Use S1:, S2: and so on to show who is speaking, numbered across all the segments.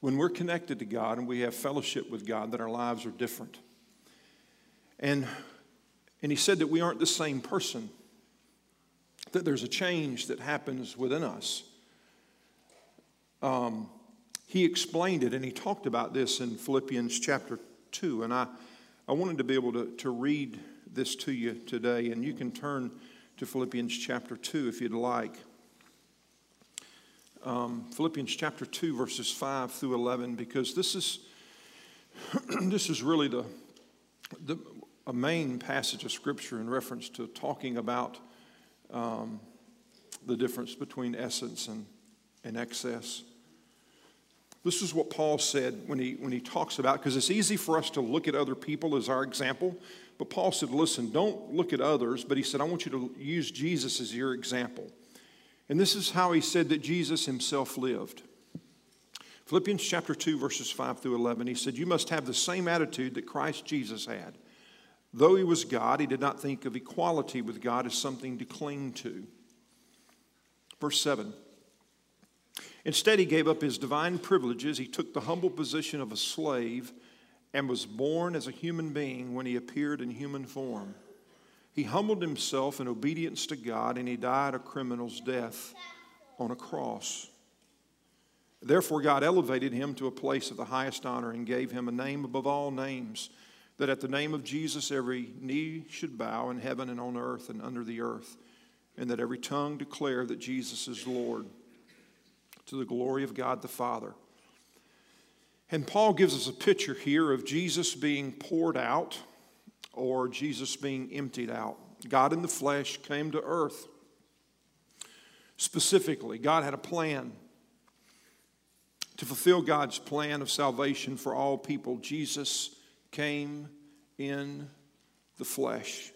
S1: when we're connected to God and we have fellowship with God, that our lives are different. And, and he said that we aren't the same person, that there's a change that happens within us. Um, he explained it and he talked about this in Philippians chapter 2. And I, I wanted to be able to, to read this to you today, and you can turn to Philippians chapter 2 if you'd like. Um, Philippians chapter 2, verses 5 through 11, because this is, this is really the, the, a main passage of Scripture in reference to talking about um, the difference between essence and, and excess. This is what Paul said when he, when he talks about, because it's easy for us to look at other people as our example, but Paul said, listen, don't look at others, but he said, I want you to use Jesus as your example. And this is how he said that Jesus himself lived. Philippians chapter 2, verses 5 through 11, he said, You must have the same attitude that Christ Jesus had. Though he was God, he did not think of equality with God as something to cling to. Verse 7 Instead, he gave up his divine privileges. He took the humble position of a slave and was born as a human being when he appeared in human form. He humbled himself in obedience to God and he died a criminal's death on a cross. Therefore, God elevated him to a place of the highest honor and gave him a name above all names, that at the name of Jesus every knee should bow in heaven and on earth and under the earth, and that every tongue declare that Jesus is Lord to the glory of God the Father. And Paul gives us a picture here of Jesus being poured out or Jesus being emptied out. God in the flesh came to earth. Specifically, God had a plan to fulfill God's plan of salvation for all people. Jesus came in the flesh.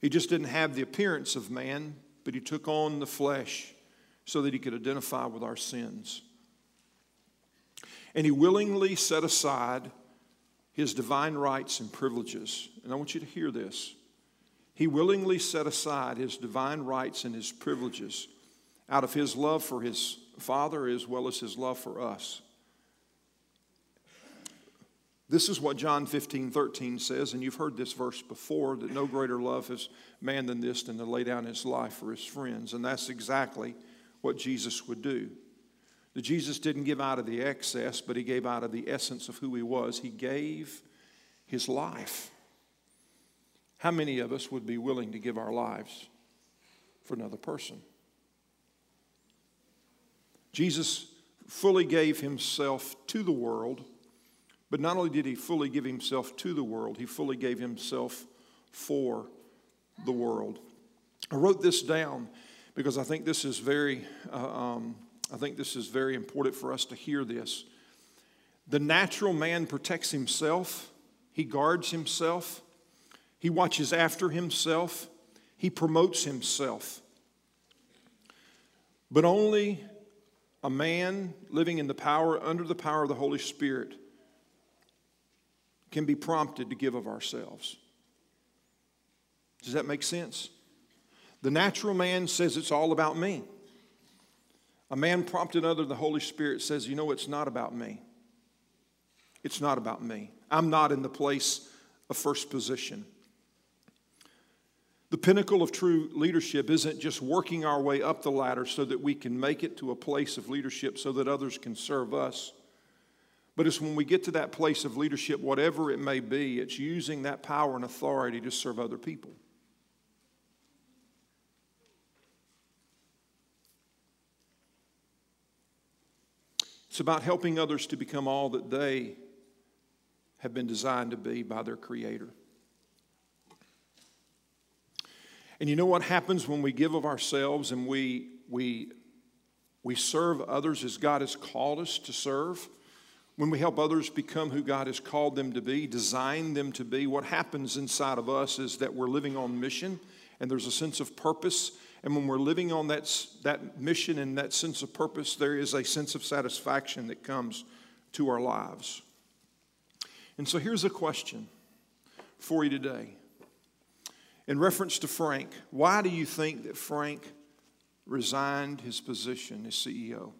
S1: He just didn't have the appearance of man, but he took on the flesh so that he could identify with our sins. And he willingly set aside his divine rights and privileges. And I want you to hear this. He willingly set aside his divine rights and his privileges out of his love for his Father as well as his love for us. This is what John 15, 13 says, and you've heard this verse before that no greater love has man than this than to lay down his life for his friends. And that's exactly what Jesus would do. That Jesus didn't give out of the excess, but he gave out of the essence of who he was. He gave his life. How many of us would be willing to give our lives for another person? Jesus fully gave himself to the world, but not only did he fully give himself to the world, he fully gave himself for the world. I wrote this down because I think this is very, uh, um, I think this is very important for us to hear this. The natural man protects himself, he guards himself, he watches after himself, he promotes himself. But only a man living in the power, under the power of the Holy Spirit, can be prompted to give of ourselves. Does that make sense? The natural man says it's all about me. A man prompted under the Holy Spirit says, You know, it's not about me. It's not about me. I'm not in the place of first position. The pinnacle of true leadership isn't just working our way up the ladder so that we can make it to a place of leadership so that others can serve us. But it's when we get to that place of leadership, whatever it may be, it's using that power and authority to serve other people. It's about helping others to become all that they have been designed to be by their Creator. And you know what happens when we give of ourselves and we, we, we serve others as God has called us to serve? When we help others become who God has called them to be, design them to be, what happens inside of us is that we're living on mission and there's a sense of purpose and when we're living on that, that mission and that sense of purpose, there is a sense of satisfaction that comes to our lives. And so here's a question for you today. In reference to Frank, why do you think that Frank resigned his position as CEO?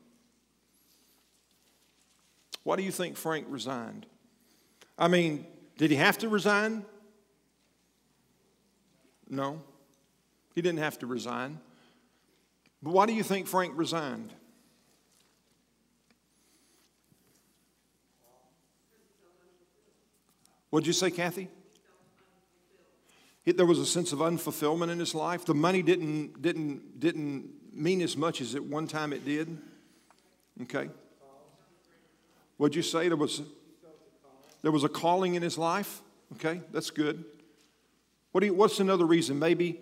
S1: Why do you think Frank resigned? I mean, did he have to resign? No, he didn't have to resign. But why do you think Frank resigned? What'd you say, Kathy? There was a sense of unfulfillment in his life. The money didn't, didn't, didn't mean as much as at one time it did. Okay. What'd you say? There was, there was a calling in his life. Okay, that's good. What do you, what's another reason? Maybe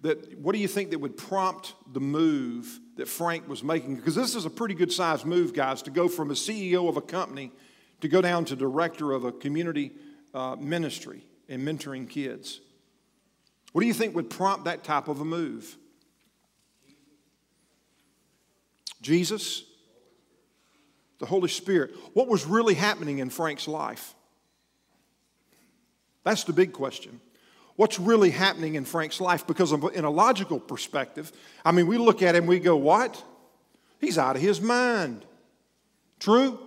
S1: that, what do you think that would prompt the move that Frank was making? Because this is a pretty good sized move, guys, to go from a CEO of a company to go down to director of a community uh, ministry and mentoring kids. What do you think would prompt that type of a move? Jesus? The Holy Spirit. What was really happening in Frank's life? That's the big question. What's really happening in Frank's life? Because, in a logical perspective, I mean, we look at him, we go, What? He's out of his mind. True?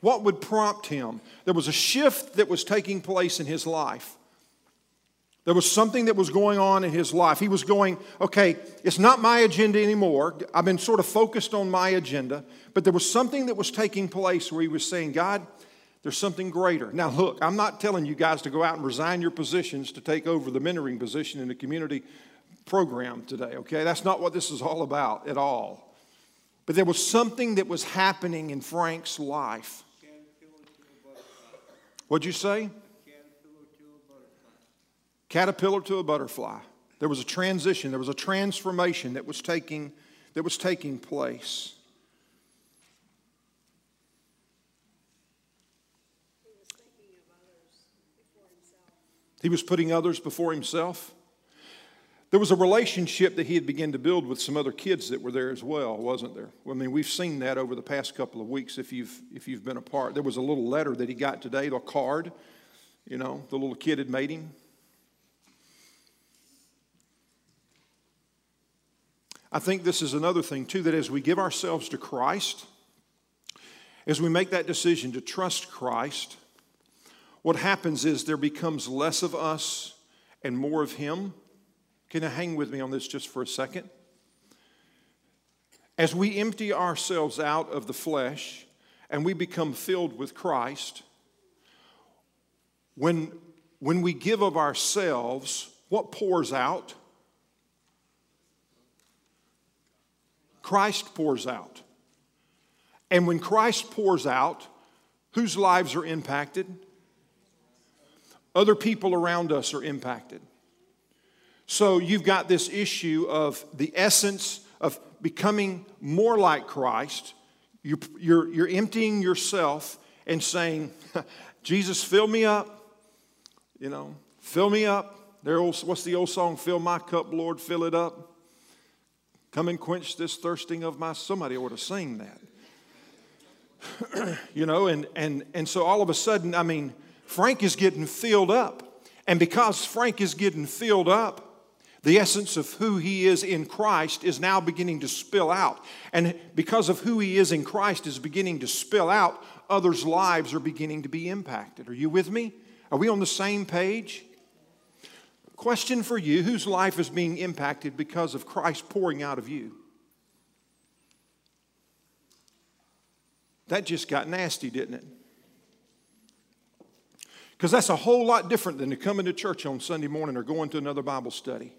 S1: What would prompt him? There was a shift that was taking place in his life. There was something that was going on in his life. He was going, okay, it's not my agenda anymore. I've been sort of focused on my agenda, but there was something that was taking place where he was saying, God, there's something greater. Now, look, I'm not telling you guys to go out and resign your positions to take over the mentoring position in the community program today, okay? That's not what this is all about at all. But there was something that was happening in Frank's life What'd you say? Caterpillar to a butterfly. There was a transition, there was a transformation that was taking, that was taking place. He was putting others before himself. There was a relationship that he had begun to build with some other kids that were there as well, wasn't there? I mean, we've seen that over the past couple of weeks if you've, if you've been a part. There was a little letter that he got today, a card, you know, the little kid had made him. I think this is another thing, too, that as we give ourselves to Christ, as we make that decision to trust Christ, what happens is there becomes less of us and more of Him. Can you hang with me on this just for a second? As we empty ourselves out of the flesh and we become filled with Christ, when, when we give of ourselves, what pours out? Christ pours out. And when Christ pours out, whose lives are impacted? Other people around us are impacted. So you've got this issue of the essence of becoming more like Christ. You're, you're, you're emptying yourself and saying, Jesus, fill me up. You know, fill me up. There, what's the old song? Fill my cup, Lord, fill it up. Come and quench this thirsting of my. Somebody ought to sing that. you know, and, and, and so all of a sudden, I mean, Frank is getting filled up. And because Frank is getting filled up, the essence of who he is in Christ is now beginning to spill out. And because of who he is in Christ is beginning to spill out, others' lives are beginning to be impacted. Are you with me? Are we on the same page? Question for you whose life is being impacted because of Christ pouring out of you? That just got nasty, didn't it? Because that's a whole lot different than coming to church on Sunday morning or going to another Bible study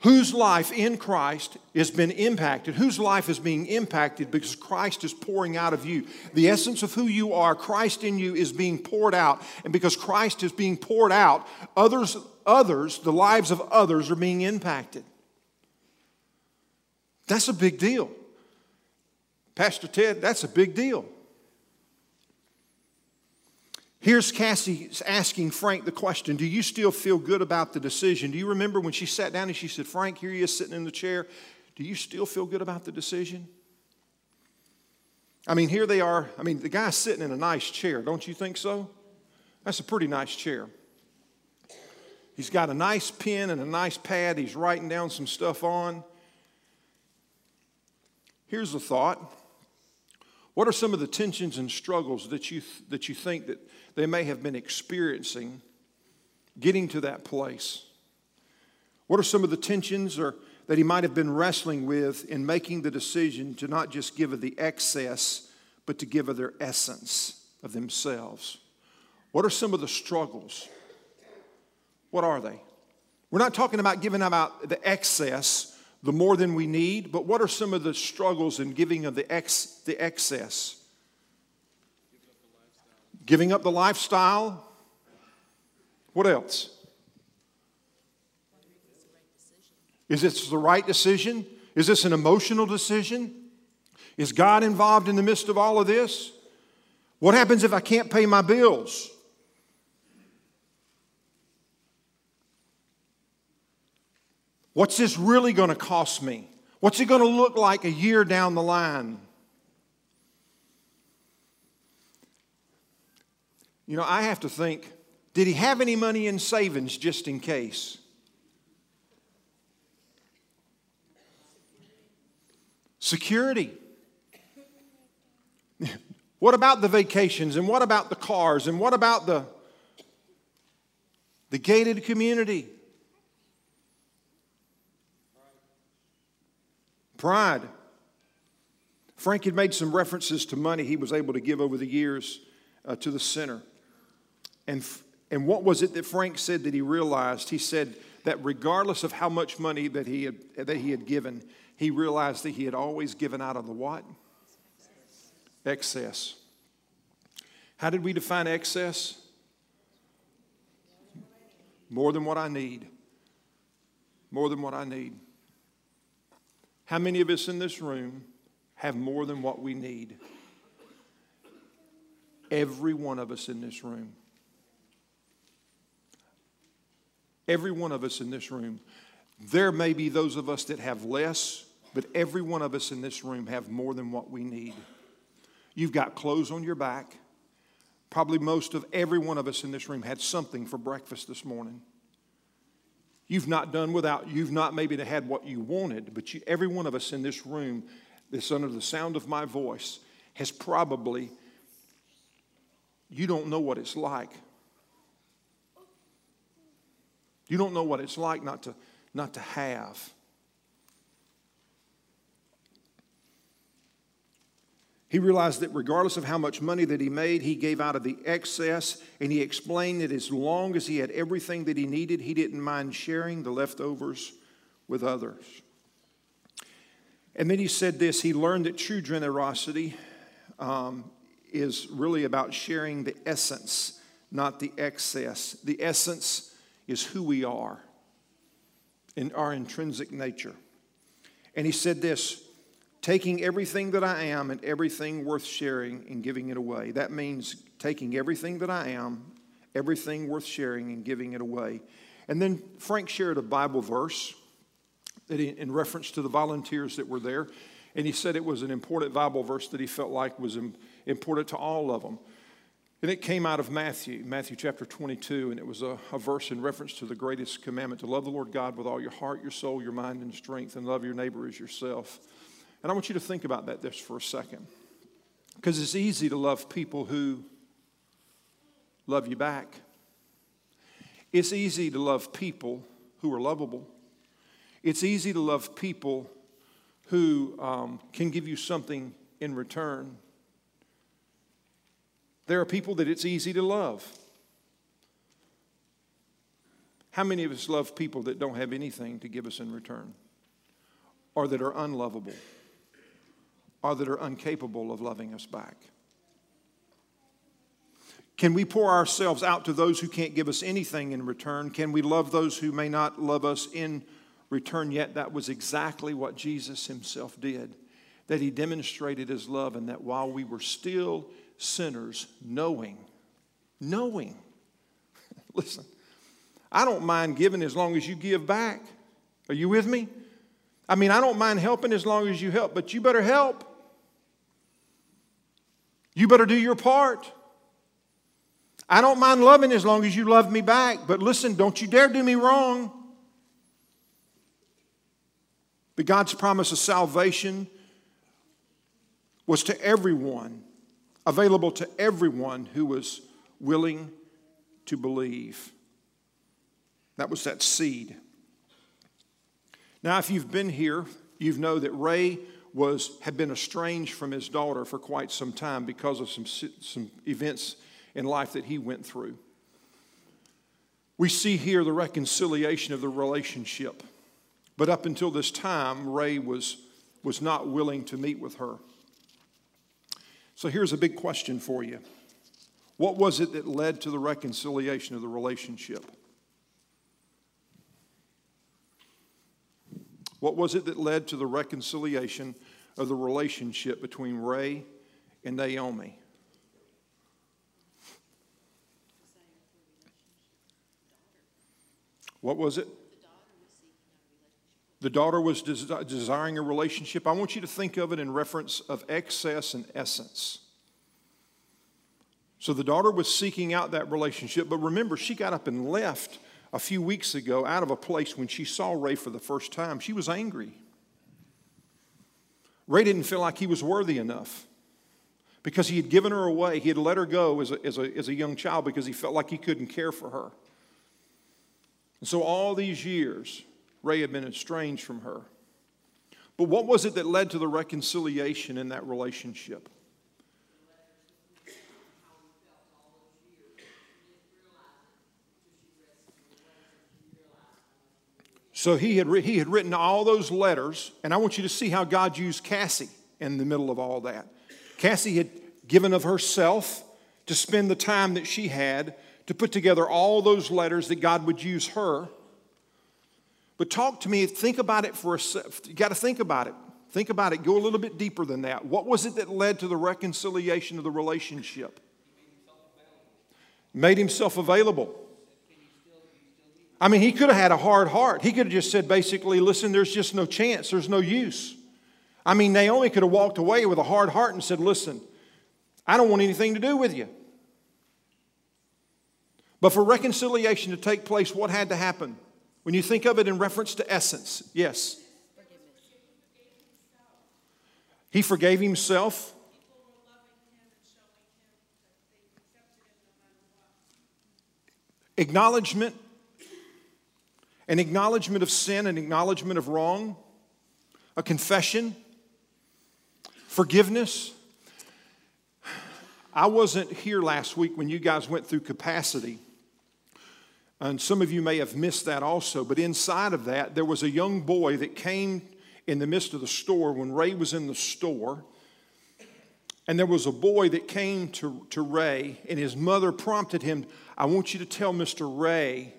S1: whose life in Christ has been impacted, whose life is being impacted because Christ is pouring out of you. The essence of who you are, Christ in you, is being poured out. And because Christ is being poured out, others, others, the lives of others are being impacted. That's a big deal. Pastor Ted, that's a big deal. Here's Cassie asking Frank the question Do you still feel good about the decision? Do you remember when she sat down and she said, Frank, here he is sitting in the chair. Do you still feel good about the decision? I mean, here they are. I mean, the guy's sitting in a nice chair, don't you think so? That's a pretty nice chair. He's got a nice pen and a nice pad. He's writing down some stuff on. Here's a thought. What are some of the tensions and struggles that you, that you think that they may have been experiencing getting to that place? What are some of the tensions or that he might have been wrestling with in making the decision to not just give of the excess, but to give of their essence of themselves? What are some of the struggles? What are they? We're not talking about giving about the excess, the more than we need, but what are some of the struggles in giving of the, ex, the excess? Giving up the lifestyle. What else? Is this the right decision? Is this an emotional decision? Is God involved in the midst of all of this? What happens if I can't pay my bills? What's this really going to cost me? What's it going to look like a year down the line? You know, I have to think did he have any money in savings just in case? Security. What about the vacations and what about the cars and what about the, the gated community? Pride. Frank had made some references to money he was able to give over the years uh, to the center. And, and what was it that Frank said that he realized? He said that regardless of how much money that he had, that he had given, he realized that he had always given out of the what? Excess. How did we define excess? More than what I need. More than what I need. How many of us in this room have more than what we need? Every one of us in this room. Every one of us in this room. There may be those of us that have less, but every one of us in this room have more than what we need. You've got clothes on your back. Probably most of every one of us in this room had something for breakfast this morning. You've not done without, you've not maybe had what you wanted, but you, every one of us in this room that's under the sound of my voice has probably, you don't know what it's like. You don't know what it's like not to, not to have. He realized that regardless of how much money that he made, he gave out of the excess, and he explained that as long as he had everything that he needed, he didn't mind sharing the leftovers with others. And then he said this he learned that true generosity um, is really about sharing the essence, not the excess. The essence is who we are in our intrinsic nature. And he said this taking everything that I am and everything worth sharing and giving it away. That means taking everything that I am, everything worth sharing, and giving it away. And then Frank shared a Bible verse in reference to the volunteers that were there. And he said it was an important Bible verse that he felt like was important to all of them. And it came out of Matthew, Matthew chapter 22, and it was a, a, verse in reference to the greatest commandment to love the Lord God with all your heart, your soul, your mind, and strength, and love your neighbor as yourself. And I want you to think about that just for a second. Because it's easy to love people who love you back. It's easy to love people who are lovable. It's easy to love people who um, can give you something in return. There are people that it's easy to love. How many of us love people that don't have anything to give us in return or that are unlovable? Or that are incapable of loving us back? Can we pour ourselves out to those who can't give us anything in return? Can we love those who may not love us in return yet? That was exactly what Jesus himself did. That he demonstrated his love, and that while we were still sinners, knowing, knowing, listen, I don't mind giving as long as you give back. Are you with me? I mean, I don't mind helping as long as you help, but you better help. You better do your part. I don't mind loving as long as you love me back, but listen, don't you dare do me wrong. But God's promise of salvation was to everyone, available to everyone who was willing to believe. That was that seed. Now, if you've been here, you know that Ray was, had been estranged from his daughter for quite some time because of some, some events in life that he went through. We see here the reconciliation of the relationship. But up until this time, Ray was, was not willing to meet with her. So here's a big question for you What was it that led to the reconciliation of the relationship? What was it that led to the reconciliation of the relationship between Ray and Naomi? What was it? The daughter was desiring a relationship. I want you to think of it in reference of excess and essence. So the daughter was seeking out that relationship, but remember, she got up and left a few weeks ago out of a place when she saw Ray for the first time. She was angry. Ray didn't feel like he was worthy enough because he had given her away. He had let her go as a, as a, as a young child because he felt like he couldn't care for her. And so, all these years, Ray had been estranged from her. But what was it that led to the reconciliation in that relationship? So he had, he had written all those letters, and I want you to see how God used Cassie in the middle of all that. Cassie had given of herself to spend the time that she had to put together all those letters that God would use her. But talk to me, think about it for a second. You got to think about it. Think about it. Go a little bit deeper than that. What was it that led to the reconciliation of the relationship? Made himself available. I mean, he could have had a hard heart. He could have just said, basically, listen, there's just no chance, there's no use. I mean, Naomi could have walked away with a hard heart and said, listen, I don't want anything to do with you. But for reconciliation to take place, what had to happen? When you think of it in reference to essence, yes. He forgave himself. Acknowledgement an acknowledgement of sin, an acknowledgement of wrong, a confession, forgiveness. I wasn't here last week when you guys went through capacity. And some of you may have missed that also. But inside of that, there was a young boy that came in the midst of the store when Ray was in the store. And there was a boy that came to, to Ray, and his mother prompted him, I want you to tell Mr. Ray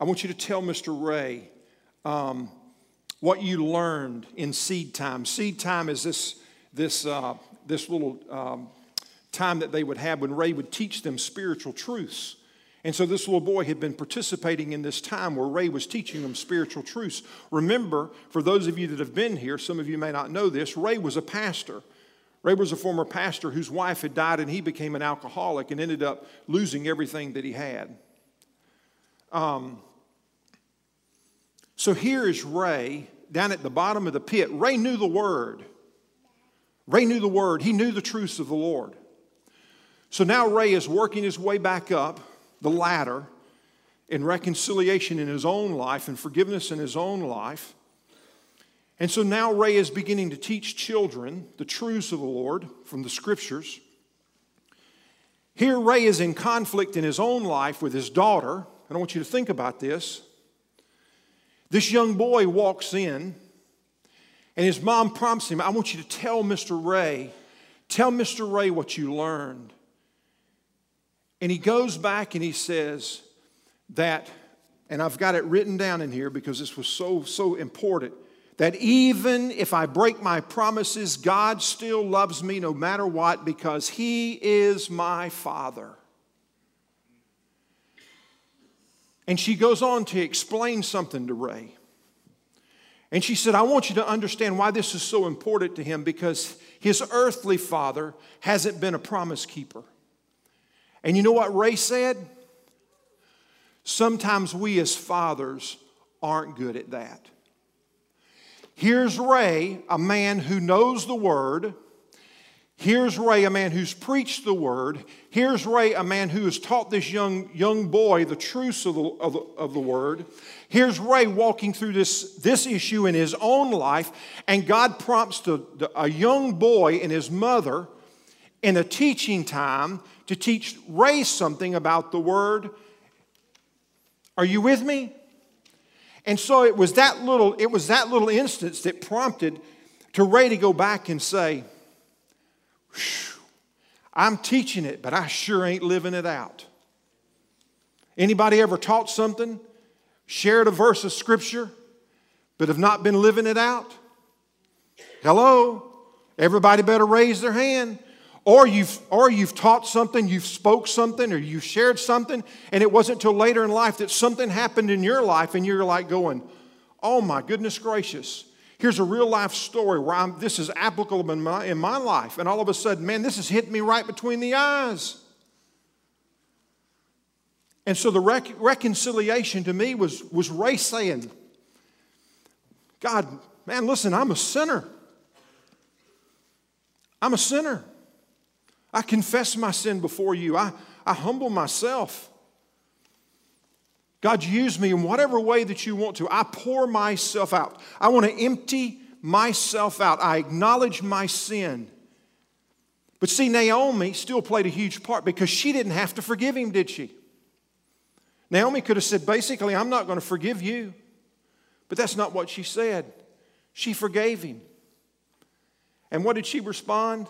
S1: I want you to tell Mr. Ray um, what you learned in seed time. Seed time is this, this, uh, this little um, time that they would have when Ray would teach them spiritual truths. And so this little boy had been participating in this time where Ray was teaching them spiritual truths. Remember, for those of you that have been here, some of you may not know this, Ray was a pastor. Ray was a former pastor whose wife had died and he became an alcoholic and ended up losing everything that he had. Um, so here is Ray down at the bottom of the pit. Ray knew the word. Ray knew the word. He knew the truths of the Lord. So now Ray is working his way back up the ladder in reconciliation in his own life and forgiveness in his own life. And so now Ray is beginning to teach children the truths of the Lord from the scriptures. Here, Ray is in conflict in his own life with his daughter. And I want you to think about this. This young boy walks in, and his mom prompts him, I want you to tell Mr. Ray, tell Mr. Ray what you learned. And he goes back and he says that, and I've got it written down in here because this was so, so important, that even if I break my promises, God still loves me no matter what because he is my father. And she goes on to explain something to Ray. And she said, I want you to understand why this is so important to him because his earthly father hasn't been a promise keeper. And you know what Ray said? Sometimes we as fathers aren't good at that. Here's Ray, a man who knows the word, Here's Ray, a man who's preached the word. Here's Ray, a man who has taught this young, young boy the truths of the, of the, of the word. Here's Ray walking through this, this issue in his own life, and God prompts the, the, a young boy and his mother in a teaching time to teach Ray something about the word. Are you with me? And so it was that little, it was that little instance that prompted to Ray to go back and say, I'm teaching it, but I sure ain't living it out. Anybody ever taught something, shared a verse of scripture, but have not been living it out? Hello? Everybody better raise their hand. Or you've, or you've taught something, you've spoke something, or you've shared something, and it wasn't until later in life that something happened in your life and you're like going, oh my goodness gracious. Here's a real life story where I'm, this is applicable in my, in my life. And all of a sudden, man, this has hit me right between the eyes. And so the rec- reconciliation to me was, was Ray saying, God, man, listen, I'm a sinner. I'm a sinner. I confess my sin before you. I, I humble myself. God, use me in whatever way that you want to. I pour myself out. I want to empty myself out. I acknowledge my sin. But see, Naomi still played a huge part because she didn't have to forgive him, did she? Naomi could have said, basically, I'm not going to forgive you. But that's not what she said. She forgave him. And what did she respond?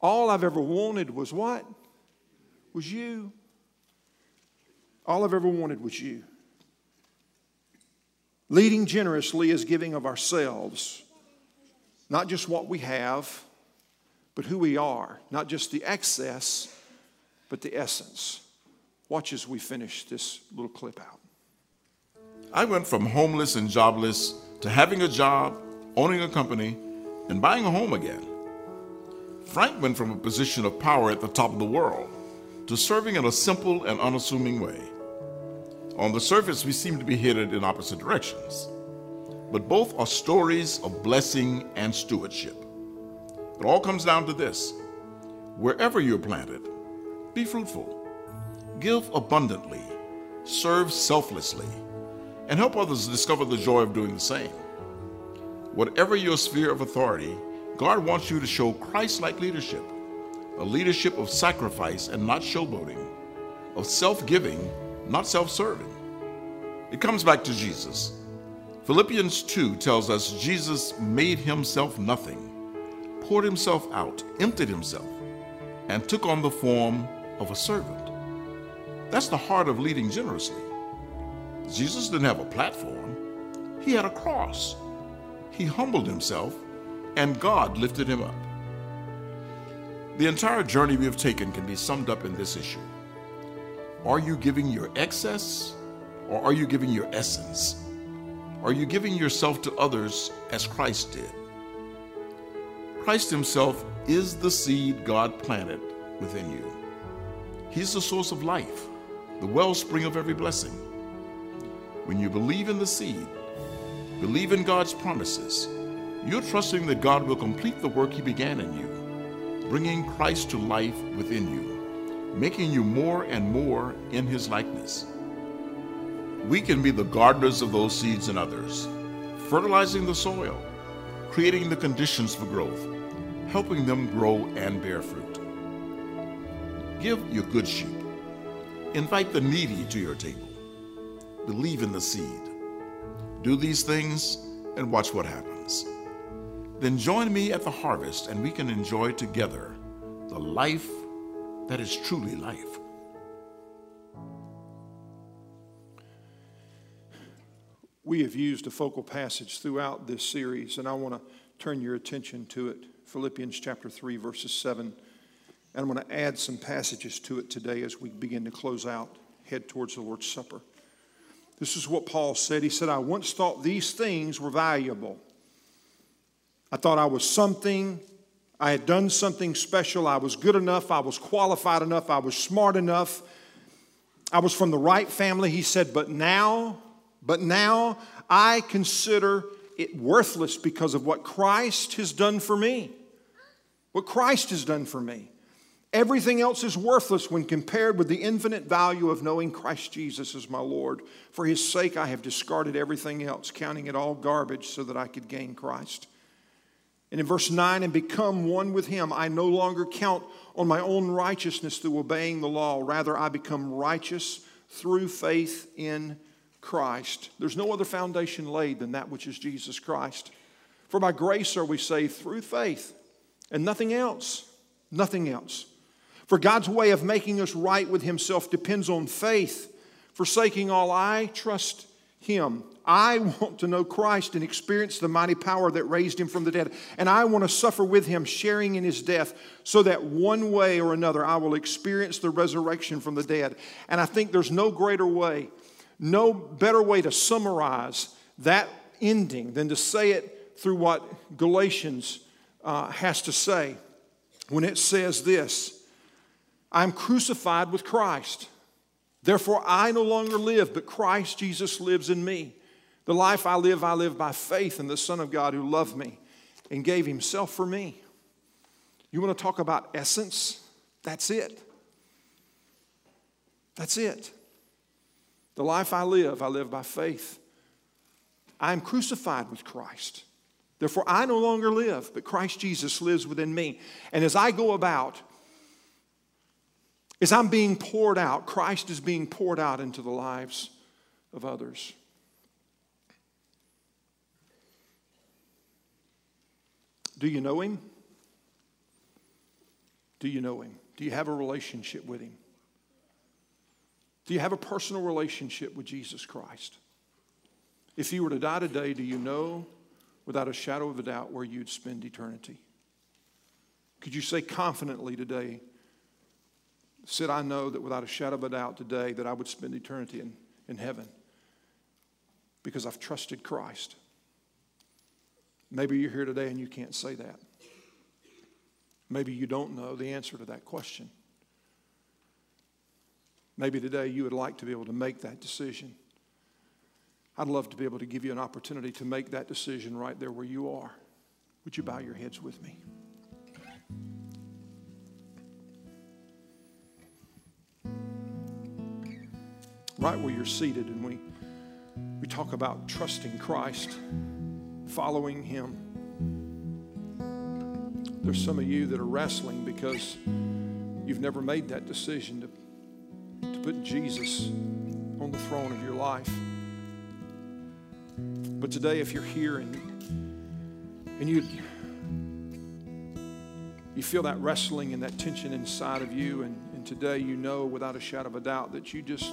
S1: All I've ever wanted was what? Was you. All I've ever wanted was you. Leading generously is giving of ourselves, not just what we have, but who we are, not just the excess, but the essence. Watch as we finish this little clip out.
S2: I went from homeless and jobless to having a job, owning a company, and buying a home again. Frank went from a position of power at the top of the world to serving in a simple and unassuming way. On the surface, we seem to be headed in opposite directions, but both are stories of blessing and stewardship. It all comes down to this wherever you're planted, be fruitful, give abundantly, serve selflessly, and help others discover the joy of doing the same. Whatever your sphere of authority, God wants you to show Christ like leadership, a leadership of sacrifice and not showboating, of self giving not self serving. It comes back to Jesus. Philippians 2 tells us Jesus made himself nothing, poured himself out, emptied himself, and took on the form of a servant. That's the heart of leading generously. Jesus didn't have a platform, he had a cross. He humbled himself, and God lifted him up. The entire journey we have taken can be summed up in this issue are you giving your excess or are you giving your essence? Are you giving yourself to others as Christ did? Christ Himself is the seed God planted within you. He's the source of life, the wellspring of every blessing. When you believe in the seed, believe in God's promises, you're trusting that God will complete the work He began in you, bringing Christ to life within you making you more and more in his likeness. We can be the gardeners of those seeds in others, fertilizing the soil, creating the conditions for growth, helping them grow and bear fruit. Give your good sheep. Invite the needy to your table. Believe in the seed. Do these things and watch what happens. Then join me at the harvest and we can enjoy together the life that is truly life.
S1: We have used a focal passage throughout this series, and I want to turn your attention to it Philippians chapter 3, verses 7. And I'm going to add some passages to it today as we begin to close out, head towards the Lord's Supper. This is what Paul said. He said, I once thought these things were valuable. I thought I was something I had done something special. I was good enough. I was qualified enough. I was smart enough. I was from the right family. He said, But now, but now I consider it worthless because of what Christ has done for me. what Christ has done for me. Everything else is worthless when compared with the infinite value of knowing Christ Jesus as my Lord. For his sake, I have discarded everything else, counting it all garbage so that I could gain Christ. And in verse 9, and become one with him, I no longer count on my own righteousness through obeying the law. Rather, I become righteous through faith in Christ. There's no other foundation laid than that which is Jesus Christ. For by grace are we saved through faith, and nothing else. Nothing else. For God's way of making us right with Himself depends on faith. Forsaking all, I trust Him. I want to know Christ and experience the mighty power that raised Him from the dead. And I want to suffer with Him, sharing in His death, so that one way or another I will experience the resurrection from the dead. And I think there's no greater way, no better way to summarize that ending than to say it through what Galatians uh, has to say when it says this I'm crucified with Christ. Therefore, I no longer live, but Christ Jesus lives in me. The life I live, I live by faith in the Son of God who loved me and gave himself for me. You want to talk about essence? That's it. That's it. The life I live, I live by faith. I am crucified with Christ. Therefore, I no longer live, but Christ Jesus lives within me. And as I go about, as I'm being poured out, Christ is being poured out into the lives of others. Do you know Him? Do you know Him? Do you have a relationship with Him? Do you have a personal relationship with Jesus Christ? If you were to die today, do you know without a shadow of a doubt where you'd spend eternity? Could you say confidently today, Sid, I know that without a shadow of a doubt today that I would spend eternity in, in heaven because I've trusted Christ. Maybe you're here today and you can't say that. Maybe you don't know the answer to that question. Maybe today you would like to be able to make that decision. I'd love to be able to give you an opportunity to make that decision right there where you are. Would you bow your heads with me? Right where you're seated, and we, we talk about trusting Christ, following Him. There's some of you that are wrestling because you've never made that decision to, to put Jesus on the throne of your life. But today, if you're here and, and you, you feel that wrestling and that tension inside of you, and, and today you know without a shadow of a doubt that you just,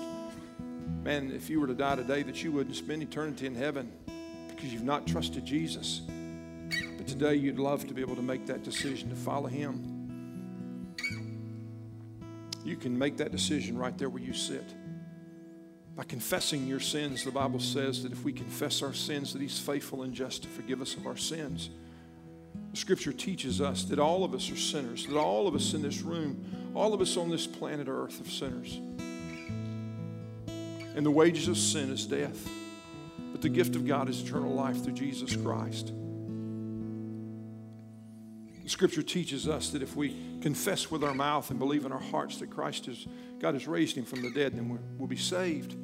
S1: man, if you were to die today, that you wouldn't spend eternity in heaven because you've not trusted Jesus. But today you'd love to be able to make that decision to follow Him. You can make that decision right there where you sit. By confessing your sins, the Bible says that if we confess our sins, that He's faithful and just to forgive us of our sins. The scripture teaches us that all of us are sinners, that all of us in this room, all of us on this planet earth are sinners. And the wages of sin is death, but the gift of God is eternal life through Jesus Christ. The scripture teaches us that if we confess with our mouth and believe in our hearts that Christ is, God has raised him from the dead, then we'll be saved.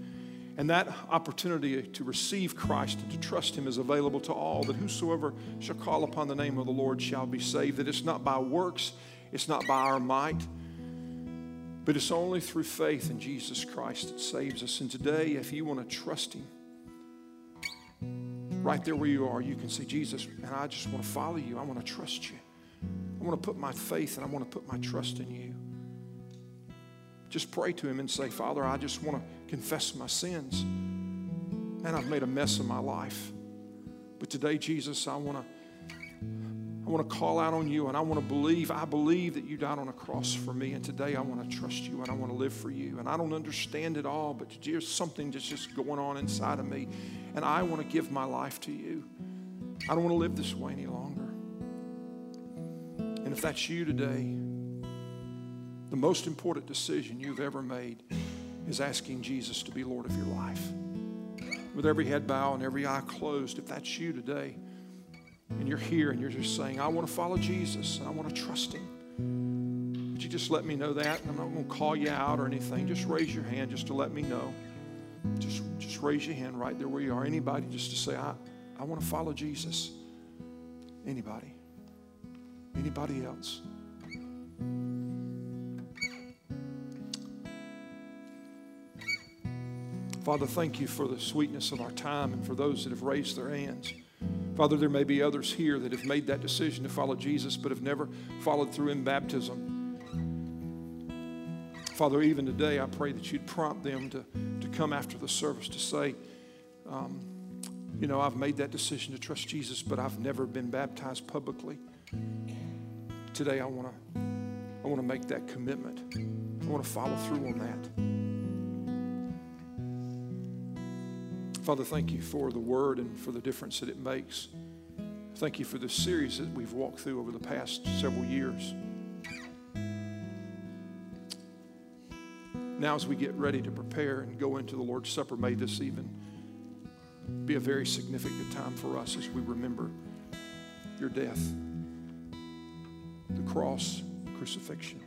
S1: And that opportunity to receive Christ and to trust Him is available to all, that whosoever shall call upon the name of the Lord shall be saved. That it's not by works, it's not by our might, but it's only through faith in Jesus Christ that saves us. And today, if you want to trust Him, right there where you are, you can say, Jesus, and I just want to follow you. I want to trust you. I want to put my faith and I want to put my trust in you. Just pray to Him and say, Father, I just want to confess my sins. Man, I've made a mess of my life. But today, Jesus, I want to. I want to call out on you and I want to believe. I believe that you died on a cross for me. And today I want to trust you and I want to live for you. And I don't understand it all, but there's something that's just going on inside of me. And I want to give my life to you. I don't want to live this way any longer. And if that's you today, the most important decision you've ever made is asking Jesus to be Lord of your life. With every head bowed and every eye closed, if that's you today, and you're here and you're just saying, I want to follow Jesus and I want to trust him. Would you just let me know that? I'm not going to call you out or anything. Just raise your hand just to let me know. Just, just raise your hand right there where you are. Anybody just to say, I, I want to follow Jesus. Anybody? Anybody else? Father, thank you for the sweetness of our time and for those that have raised their hands. Father, there may be others here that have made that decision to follow Jesus but have never followed through in baptism. Father, even today, I pray that you'd prompt them to, to come after the service to say, um, you know, I've made that decision to trust Jesus, but I've never been baptized publicly. Today, I want to I want to make that commitment. I want to follow through on that. Father, thank you for the word and for the difference that it makes. Thank you for this series that we've walked through over the past several years. Now, as we get ready to prepare and go into the Lord's Supper, may this even be a very significant time for us as we remember your death, the cross, crucifixion.